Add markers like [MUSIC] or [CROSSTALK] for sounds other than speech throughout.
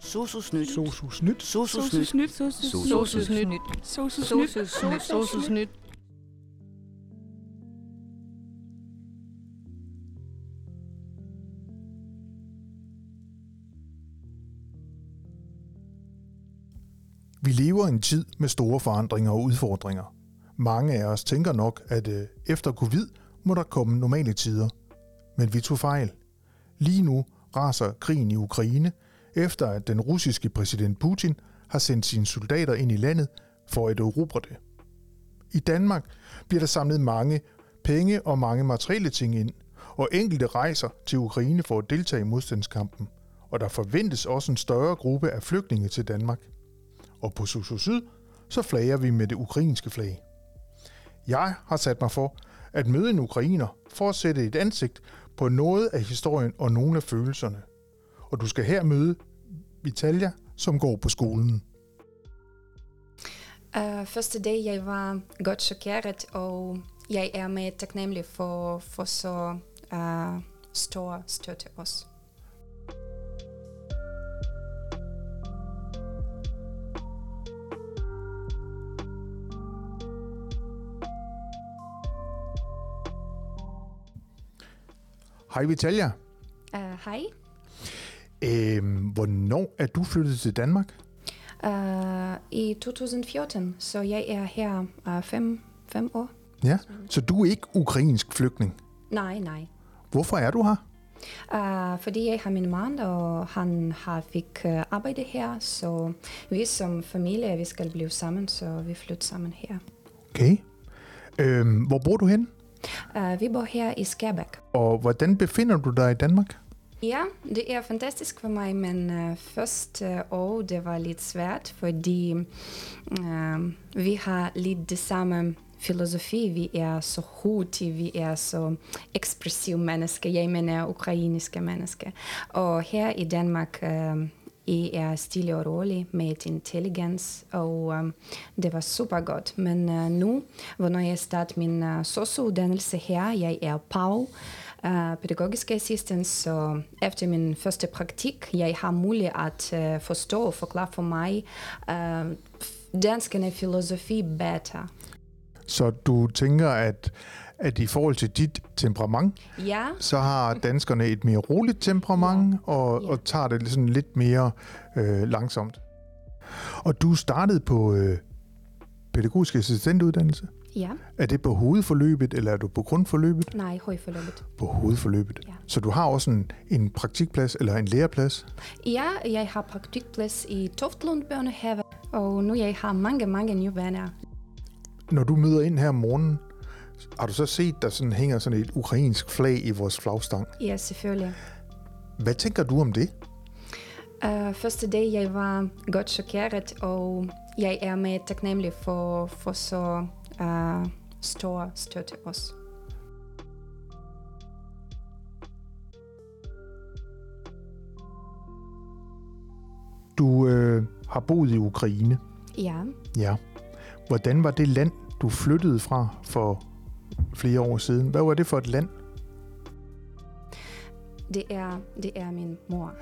Sosusnyt. Sosusnyt. Sosusnyt. Sosusnyt. Sosusnyt. Sosusnyt. Sosusnyt. Vi lever i en tid med store forandringer og udfordringer. Mange af os tænker nok, at øh, efter covid må der komme normale tider. Men vi tog fejl. Lige nu raser krigen i Ukraine, efter at den russiske præsident Putin har sendt sine soldater ind i landet for at erobre det. I Danmark bliver der samlet mange penge og mange materielle ting ind, og enkelte rejser til Ukraine for at deltage i modstandskampen, og der forventes også en større gruppe af flygtninge til Danmark. Og på Susu Syd, så flager vi med det ukrainske flag. Jeg har sat mig for at møde en ukrainer for at sætte et ansigt på noget af historien og nogle af følelserne. Og du skal her møde Vitalia, som går på skolen. Uh, første dag jeg var godt chokeret, og jeg er meget taknemmelig for, for så uh, stor støtte også. Hej Vitalia. Uh, hej. Øhm, hvornår er du flyttet til Danmark? Uh, I 2014, så jeg er her uh, fem, fem år. Ja, så du er ikke ukrainsk flygtning. Nej, nej. Hvorfor er du her? Uh, fordi jeg har min mand, og han har fik uh, arbejde her, så vi som familie, vi skal blive sammen, så vi flytter sammen her. Okay. Øhm, hvor bor du hen? Uh, vi bor her i Skærbæk. Og hvordan befinder du dig i Danmark? Ja, det er fantastisk for mig, men øh, uh, første år øh, det var lidt svært, fordi uh, vi har lidt det samme filosofi. Vi er så hurtige, vi er så ekspressive mennesker. Jeg mener ukrainske mennesker. Og her i Danmark, uh, I er stille og rolig med intelligens, og um, det var super godt. Men uh, nu, hvornår jeg startede min uh, sosu-uddannelse her, jeg er Pau, uh, pædagogisk assistent, så efter min første praktik, jeg har mulighed at uh, forstå og forklare for mig uh, danskerne filosofi bedre. Så du tænker, at, at i forhold til dit temperament, Ja, så har danskerne et mere roligt temperament og, Ja. og tager det sådan lidt mere øh, langsomt. Og du startede på øh, pædagogisk assistentuddannelse. Ja, Er det på hovedforløbet, eller er du på grundforløbet? nej, højforløbet. På hovedforløbet. Ja. Så du har også en, en praktikplads eller en læreplads. Ja, jeg har praktikplads i Toftlund Børnehave, og nu jeg har mange, mange nye venner. Når du møder ind her om morgenen, har du så set, der sådan hænger sådan et ukrainsk flag i vores flagstang. Ja, selvfølgelig. Hvad tænker du om det? Uh, første dag jeg var godt chokeret, og jeg er meget taknemmelig for, for så uh, stor støtte også. Du øh, har boet i Ukraine. Ja, Ja. Hvordan var det land, du flyttede fra for flere år siden? Hvad var det for et land? det er, det er min mor. [LAUGHS]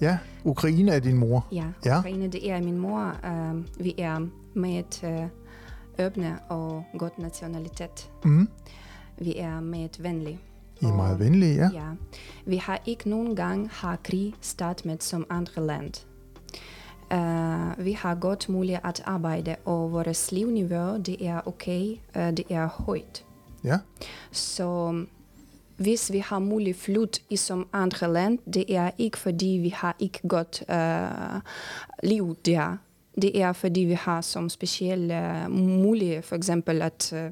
Ja, Ukraine er din mor. Ja, Ja. Ukraine, det er min mor. Uh, vi er meget uh, åbne og godt nationalitet. Mm. Vi er meget venlige. I er meget venlige, ja. Ja. Vi har ikke nogen gang har krig startet med som andre land. Uh, vi har godt mulighed at arbejde, og vores livsniveau det er okay, uh, det er højt. Ja, Så hvis vi har mulighed flyt i som andre land, det er ikke fordi vi har ikke godt uh, liv der. Det er fordi vi har som specielle øh, mulighed, for eksempel at øh,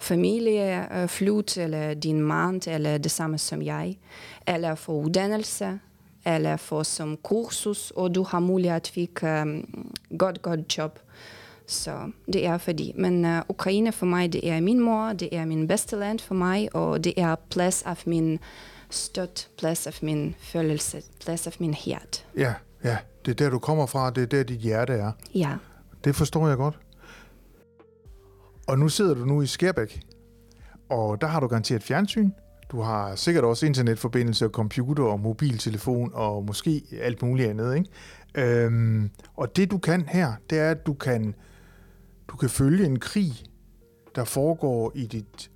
familie uh, eller din mand, eller det samme som jeg, eller for uddannelse, eller for som kursus, og du har mulighed at fik um, godt, godt job. Så det er fordi. Men uh, Ukraine for mig, det er min mor, det er min bedste land for mig, og det er plads af min støt, plads af min følelse, plads af min hjert. ja, ja. Det er der, du kommer fra. Det er der, dit hjerte er. Ja, Det forstår jeg godt. Og nu sidder du nu i Skærbæk, og der har du garanteret fjernsyn. Du har sikkert også internetforbindelse og computer og mobiltelefon og måske alt muligt andet, ikke? Øhm, og det du kan her, det er, at du kan, du kan følge en krig, der foregår i dit,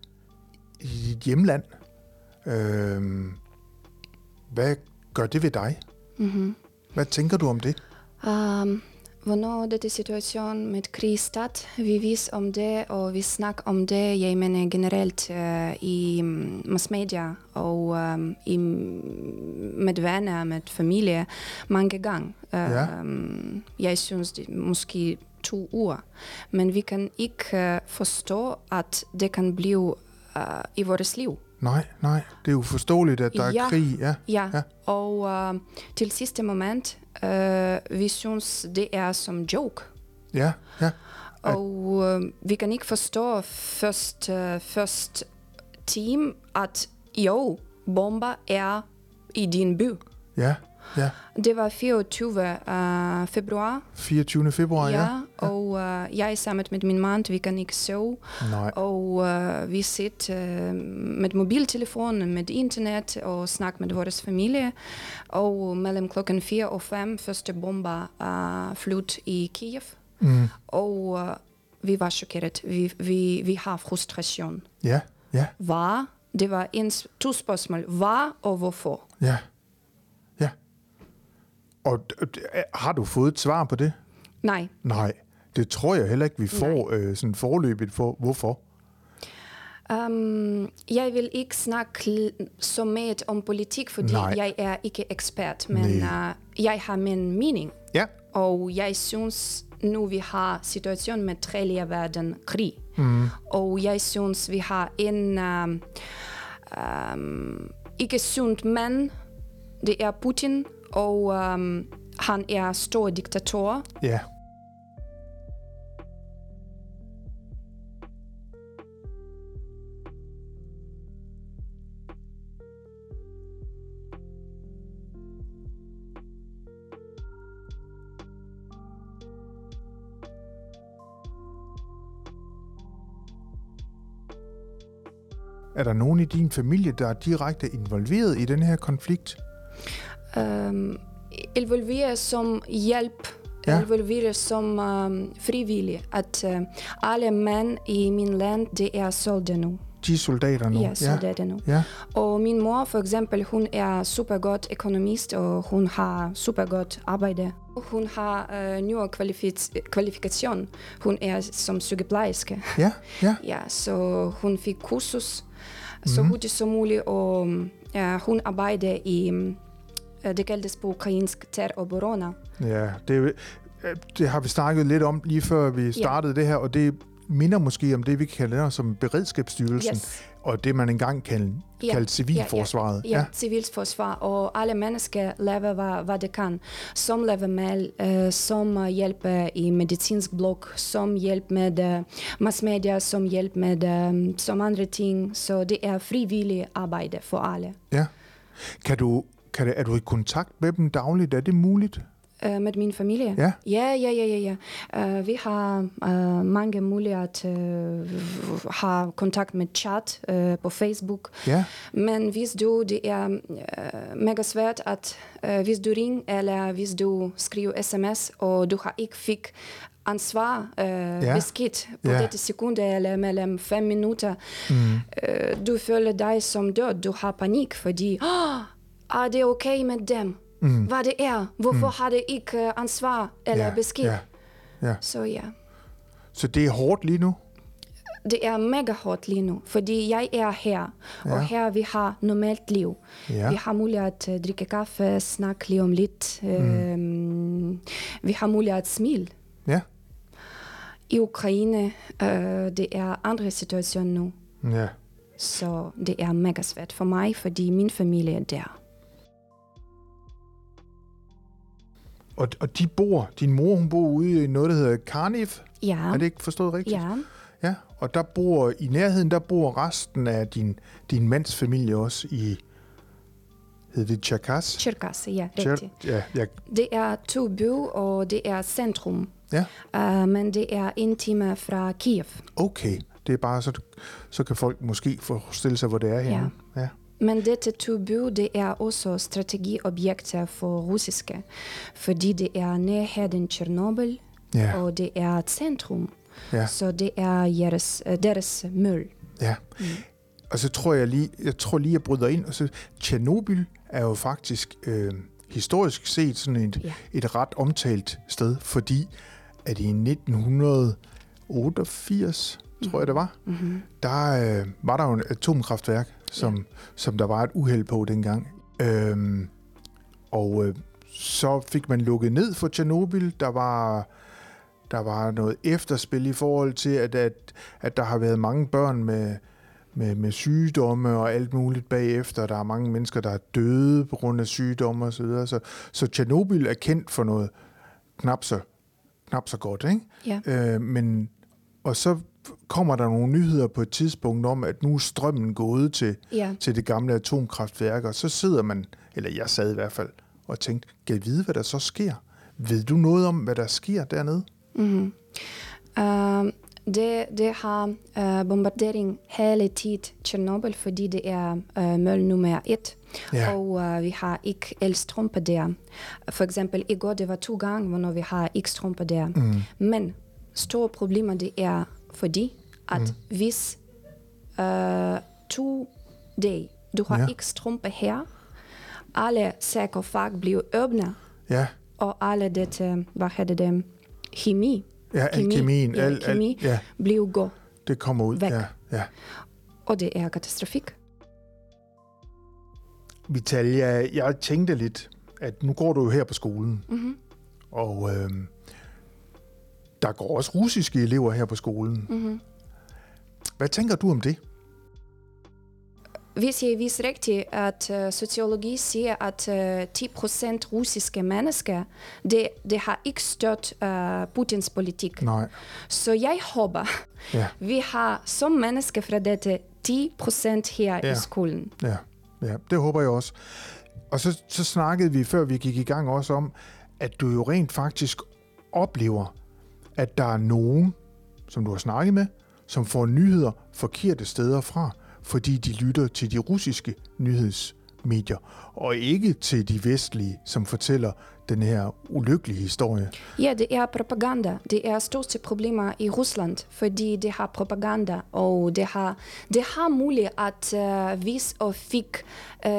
i dit hjemland. Øhm, hvad gør det ved dig? Mhm. Hvad tænker du om det? Um, hvornår dette situation med krig start, vi vis om det, og vi snakker om det, jeg mener generelt uh, i mm, massmedia og um, i, med venner, med familie, mange gange. Uh, Ja. um, jeg synes det måske to uger. Men vi kan ikke uh, forstå, at det kan blive uh, i vores liv. Nej, nej, det er jo forståeligt, at der er Ja. krig. Ja, Ja, Ja. og uh, til sidste moment, uh, vi synes, det er som joke. ja, ja. Ja. Og uh, vi kan ikke forstå først, uh, først team, at jo, bomber er i din by. Ja, ja. Det var 24. Uh, februar, 24. februar, ja. ja, og uh, jeg sammen med min mand, vi kan ikke sove. Nej, Og uh, vi sitter uh, med mobiltelefonen, med internet og snakker med vores familie. Og mellem klokken 4 og 5 første bomber uh, flyt i Kiev. mm, Og uh, vi var chokeret. Vi, vi, vi har frustration. ja, ja, Hvad? Det var en, to spørgsmål. Hvad og hvorfor? ja. Og d- har du fået et svar på det? Nej. Nej, det tror jeg heller ikke, vi får øh, sådan forløbigt for. Hvorfor? Um, jeg vil ikke snakke så meget om politik, fordi Nej. jeg er ikke ekspert. Men Nej. uh, jeg har min mening. Ja, Og jeg synes, nu vi har situation med tredje verden krig. mm, Og jeg synes, vi har en um, um, ikke sundt mand. Det er Putin, og um, han er stor diktator. ja. Er der nogen i din familie, der er direkte involveret i den her konflikt? Um, involvere som hjælp, Ja. ja. involvere som um, frivillig. At uh, alle mænd i min land, det er soldater nu. De er soldater nu? Ja, soldater nu. Ja, Og min mor for eksempel, hun er super godt økonomist, og hun har super godt arbejde. Hun har uh, nye kvalific- kvalifikation. Hun er som sygeplejerske. ja, ja. [LAUGHS] Ja, så hun fik kursus så hurtigt som muligt, og uh, hun arbejder i, det kaldes på ukrainsk teroborona. Ja, det, øh, det har vi snakket lidt om lige før vi startede det her, og det minder måske om det, vi kalder som beredskabsstyrelsen, Yes. og det man engang kaldte, Ja, kaldte civilforsvaret. Ja, ja, civilforsvar, og alle mennesker laver, hvad, hvad de kan. Som laver mail, uh, som hjælper i medicinsk blok, som hjælper med uh, massmedia, som hjælper med um, som andre ting. Så det er frivillig arbejde for alle. ja. Kan du, kan det, er du i kontakt med dem dagligt? Er det muligt? Uh, med min familie? Ja. Ja, ja, ja, ja. ja. Uh, vi har uh, mange muligheder at uh, have kontakt med chat uh, på Facebook. Ja, Men hvis du, det er uh, mega svært, at uh, hvis du ringer eller hvis du skriver sms, og du har ikke fik ansvar, uh, ja. besked på Ja. dette sekunde eller mellem fem minutter, mm. uh, du føler dig som død, du har panik, fordi, [GASPS] oh, er det okay med dem? Mm. Hvad det er? Hvorfor mm. har det ikke uh, ansvar eller ja, besked? ja, ja. Så ja. Så det er hårdt lige nu? Det er mega hårdt lige nu, fordi jeg er her, Ja. og her vi har normalt liv. Ja. Vi har mulighed at uh, drikke kaffe, snakke lige om lidt. Mm. vi har mulighed at smile. Ja, I Ukraine, uh, det er andre situation nu, ja. så det er mega svært for mig, fordi min familie er der. Og, og de bor, din mor hun bor ude i noget, der hedder Carnif. Ja. Er det ikke forstået rigtigt? Ja. Ja, og der bor, i nærheden, der bor resten af din, din mands familie også i, Hedder det Cherkas? Cherkas, ja, rigtigt. Ja, ja. Det er to by, og det er centrum. Ja. Uh, men det er en time fra Kiev. Okay, det er bare så, så kan folk måske forestille sig, hvor det er her. Ja. ja. Men dette tilbud det er også strategiobjekter for russiske, fordi det er nærheden Tjernobyl, Ja, og det er centrum, ja, så det er deres, øh, deres mål. ja. Og så tror jeg lige, jeg tror lige, jeg bryder ind. Og så Tjernobyl er jo faktisk øh, historisk set sådan et, Ja. et ret omtalt sted, fordi at i 1988, tror jeg det var, Mhm. der øh, var der jo et atomkraftværk, som, ja. som der var et uheld på dengang. Øhm, og øh, så fik man lukket ned for Tjernobyl. Der var, der var noget efterspil i forhold til, at, at, at der har været mange børn med, med, med sygdomme og alt muligt bagefter. Der er mange mennesker, der er døde på grund af sygdomme osv. Så, videre. så, så Tjernobyl er kendt for noget knap så, knap så godt, ikke? Ja. Øh, men, og så kommer der nogle nyheder på et tidspunkt om, at nu er strømmen gået til, Ja. til det gamle atomkraftværk, og så sidder man, eller jeg sad i hvert fald, og tænkte, kan jeg vide, hvad der så sker? Ved du noget om, hvad der sker dernede? Mhm. Uh, det, det har uh, bombardering hele tiden Tjernobyl, fordi det er uh, mål nummer et. Ja. Og uh, vi har ikke elstrømpe der. For eksempel i går, det var to gange, hvor vi har ikke strømpe der. Mm. Men store problemer det er fordi, at Mm. hvis uh, to dage, du har Ja. ikke strømpe her, alle sarkofag bliver åbne, Ja, og alle dette, hvad hedder det, kemi, ja Kemi, kemien, ja, al, kemi. al, ja, bliver gå. det kommer ud. Væk. Ja, ja. Og det er katastrofik. Vitalia, jeg tænkte lidt, at nu går du jo her på skolen, Mm-hmm. og øh, der går også russiske elever her på skolen. Mm-hmm. Hvad tænker du om det? Hvis jeg viser rigtigt, at uh, sociologi siger, at uh, 10% russiske mennesker, det, det har ikke støttet uh, Putins politik. Nej. Så jeg håber, Ja, vi har som mennesker fra dette 10% her Ja. i skolen. ja, ja, det håber jeg også. Og så, så snakkede vi, før vi gik i gang også om, at du jo rent faktisk oplever, at der er nogen, som du har snakket med, som får nyheder forkerte steder fra, fordi de lytter til de russiske nyhedsmedier, og ikke til de vestlige, som fortæller den her ulykkelige historie. Ja, det er propaganda. Det er største problemer i Rusland, fordi det har propaganda, og det har, det har muligt at uh, vise og fik uh,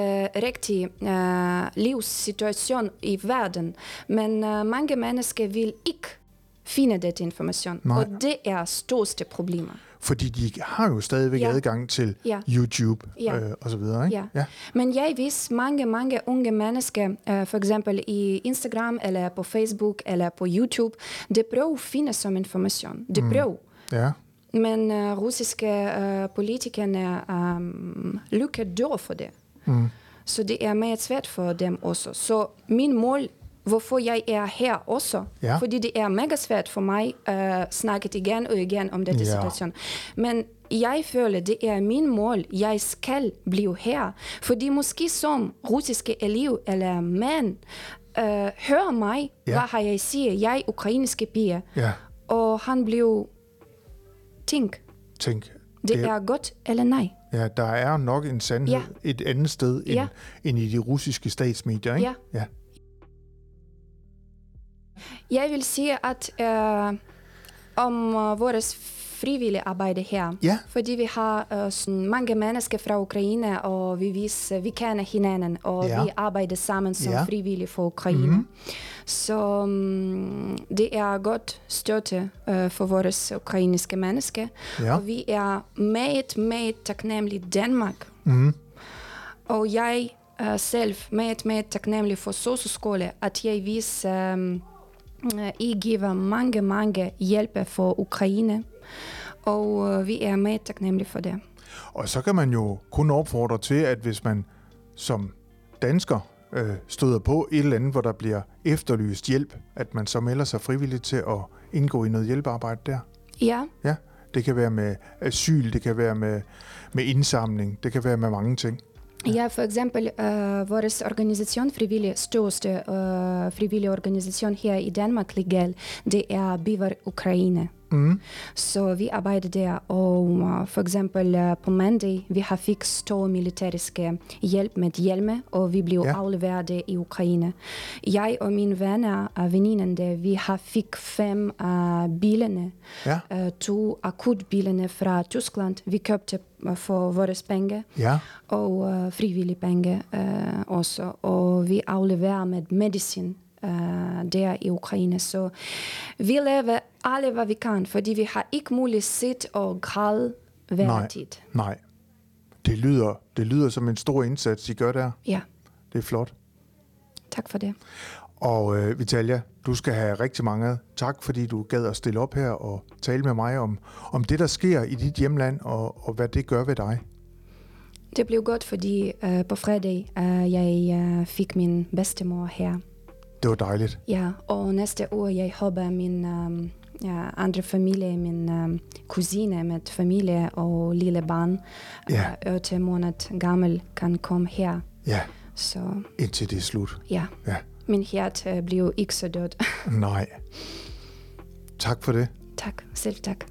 rigtig uh, livssituation i verden. Men uh, mange mennesker vil ikke finde dette information, Nej. og det er største problemer. Fordi de har jo stadigvæk Ja. adgang til Ja. YouTube Ja. øh, og så videre, ikke? Ja. ja. Men jeg vis mange, mange unge mennesker, uh, for eksempel i Instagram, eller på Facebook, eller på YouTube, de prøver at finde som information. De prøver. ja. Men uh, russiske uh, politikere um, lukker dør for det. Mm. Så det er meget svært for dem også. Så min mål, hvorfor jeg er her også, Ja. fordi det er mega svært for mig at uh, snakke igen og igen om dette Ja. situation. Men jeg føler, det er min mål. Jeg skal blive her. Fordi måske som russiske elev eller mænd uh, hører mig, Ja. hvad har jeg siger. Jeg er ukrainske pige. ja. Og han blev tænk, Tænk, det er godt eller nej. Ja, der er nok en sandhed Ja. et andet sted end, Ja. end i de russiske statsmedier, ikke? Ja. ja. Jeg vil sige, at øh, om øh, vores frivillige arbejde her, Ja. fordi vi har øh, sådan mange mennesker fra Ukraine, og vi, vis, vi kender hinanden, og Ja. vi arbejder sammen som Ja. frivillige for Ukraine. Mhm. Så um, det er godt støtte øh, for vores ukrainske mennesker, Ja. og vi er meget, meget taknemmelige Danmark Mm. Og jeg uh, selv meget, meget taknemmelig for SOSU-skole, at jeg vis, uh, I giver mange, mange hjælp for Ukraine. Og uh, vi er meget taknemmelige for det. Og så kan man jo kun opfordre til, at hvis man som dansker øh, støder på et eller andet, hvor der bliver efterlyst hjælp, at man så melder sig frivilligt til at indgå i noget hjælpearbejde der. Ja, Ja, det kan være med asyl, det kan være med, med indsamling, det kan være med mange ting. Ja for eksempel uh, vores organisation, frivillig, største uh, frivillige organisation her i Danmark, Legal, det er Bivar Ukraine. Mm. Så vi arbejder der, og uh, for eksempel uh, på mandag, vi har fik stor militæriske hjælp med hjelme, og vi blev Ja. afleveret i Ukraine. Jeg og mine venner, uh, veninderne, vi har fik fem uh, bilerne, Ja, uh, to akutbilerne fra Tyskland. Vi købte uh, for vores penge, ja, og uh, frivillige penge uh, også, og vi afleverer med medicin uh, der i Ukraine. Så vi laver alle, hvad vi kan, fordi vi har ikke muligt sit og græde hver Nej. tid. nej. Det lyder, det lyder som en stor indsats, I gør der. Ja, Det er flot. tak for det. Og øh, Vitalia, du skal have rigtig mange tak, fordi du gad at stille op her og tale med mig om, om det, der sker i dit hjemland, og, og hvad det gør ved dig. Det blev godt, fordi uh, på fredag uh, jeg uh, fik min bedstemor her. Det var dejligt. Ja, og næste år jeg håber min um, ja, andre familie, min um, kusine med familie og lille barn, Ja. uh, 8 måneder gammel, kan komme her. Ja, Så indtil det er slut. ja, Ja, min hjerte blev ikke så død. [LAUGHS] nej. Tak for det. tak, selv tak.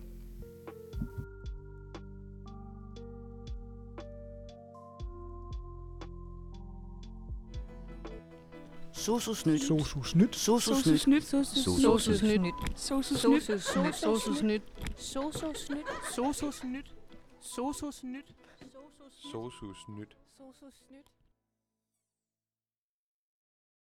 Sosus nyt. Sosus nyt. Sosus nyt. Sosusnyt. Sosusnyt. Sosusnyt. Sosusnyt. Sosusnyt. Sosusnyt. Sosusnyt. Sosusnyt. Sosus nyt. Sosusnyt.